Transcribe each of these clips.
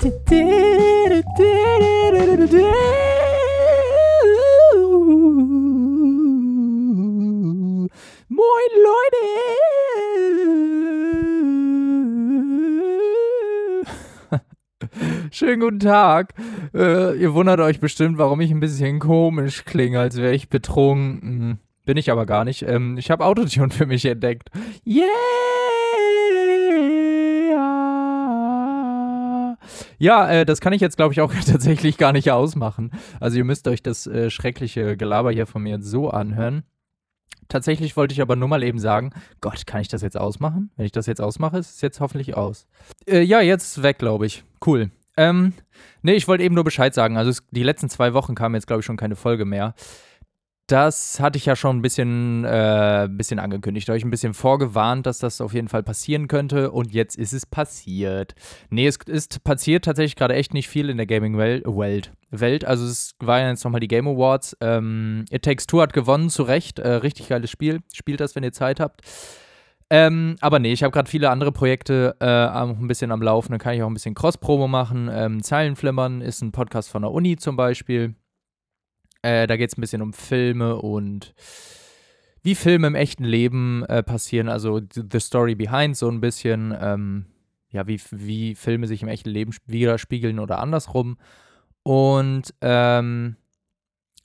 Moin Leute! Schönen guten Tag. Äh, ihr wundert euch bestimmt, warum ich ein bisschen komisch klinge, als wäre ich betrunken. Bin ich aber gar nicht. Ähm, ich habe Autotune für mich entdeckt. Yeah! Ja, äh, das kann ich jetzt, glaube ich, auch tatsächlich gar nicht ausmachen. Also ihr müsst euch das äh, schreckliche Gelaber hier von mir jetzt so anhören. Tatsächlich wollte ich aber nur mal eben sagen, Gott, kann ich das jetzt ausmachen? Wenn ich das jetzt ausmache, ist es jetzt hoffentlich aus. Äh, ja, jetzt weg, glaube ich. Cool. Ähm, nee, ich wollte eben nur Bescheid sagen. Also es, die letzten zwei Wochen kam jetzt, glaube ich, schon keine Folge mehr. Das hatte ich ja schon ein bisschen, äh, bisschen angekündigt. euch ein bisschen vorgewarnt, dass das auf jeden Fall passieren könnte. Und jetzt ist es passiert. Nee, es ist passiert tatsächlich gerade echt nicht viel in der Gaming-Welt. Welt. Also es waren jetzt nochmal die Game Awards. Ähm, It Takes Two hat gewonnen, zu Recht. Äh, richtig geiles Spiel. Spielt das, wenn ihr Zeit habt. Ähm, aber nee, ich habe gerade viele andere Projekte äh, ein bisschen am Laufen. Dann kann ich auch ein bisschen Cross-Promo machen. Ähm, Zeilenflimmern ist ein Podcast von der Uni zum Beispiel. Äh, da geht es ein bisschen um Filme und wie Filme im echten Leben äh, passieren, also the story behind so ein bisschen, ähm, ja, wie, wie Filme sich im echten Leben widerspiegeln oder andersrum. Und ähm,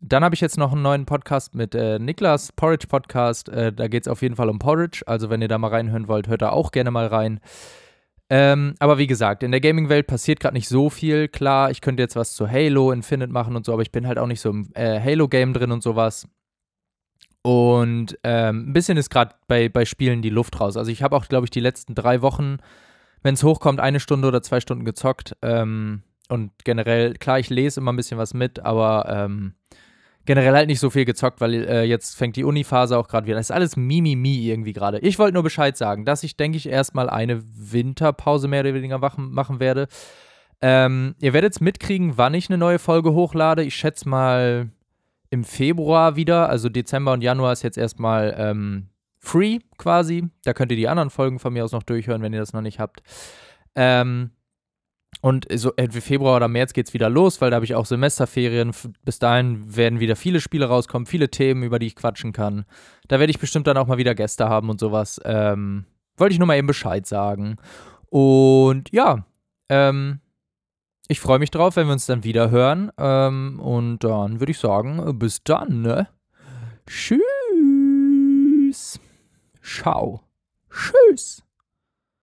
dann habe ich jetzt noch einen neuen Podcast mit äh, Niklas, Porridge Podcast. Äh, da geht es auf jeden Fall um Porridge. Also, wenn ihr da mal reinhören wollt, hört da auch gerne mal rein. Ähm, aber wie gesagt, in der Gaming-Welt passiert gerade nicht so viel. Klar, ich könnte jetzt was zu Halo Infinite machen und so, aber ich bin halt auch nicht so im äh, Halo-Game drin und sowas. Und ähm, ein bisschen ist gerade bei, bei Spielen die Luft raus. Also ich habe auch, glaube ich, die letzten drei Wochen, wenn es hochkommt, eine Stunde oder zwei Stunden gezockt. Ähm, und generell, klar, ich lese immer ein bisschen was mit, aber ähm, generell halt nicht so viel gezockt, weil äh, jetzt fängt die Uni-Phase auch gerade wieder. Das ist alles Mimimi irgendwie gerade. Ich wollte nur Bescheid sagen, dass ich, denke ich, erstmal eine Winterpause mehr oder weniger machen, werde. Ähm, ihr werdet es mitkriegen, wann ich eine neue Folge hochlade. Ich schätze mal im Februar wieder. Also Dezember und Januar ist jetzt erstmal ähm, free quasi. Da könnt ihr die anderen Folgen von mir aus noch durchhören, wenn ihr das noch nicht habt. Ähm, und so entweder Februar oder März geht es wieder los, weil da habe ich auch Semesterferien. Bis dahin werden wieder viele Spiele rauskommen, viele Themen, über die ich quatschen kann. Da werde ich bestimmt dann auch mal wieder Gäste haben und sowas. Ähm, wollte ich nur mal eben Bescheid sagen. Und ja, ähm, ich freue mich drauf, wenn wir uns dann wieder hören. Ähm, und dann würde ich sagen, bis dann, ne? Tschüss. Ciao. Tschüss.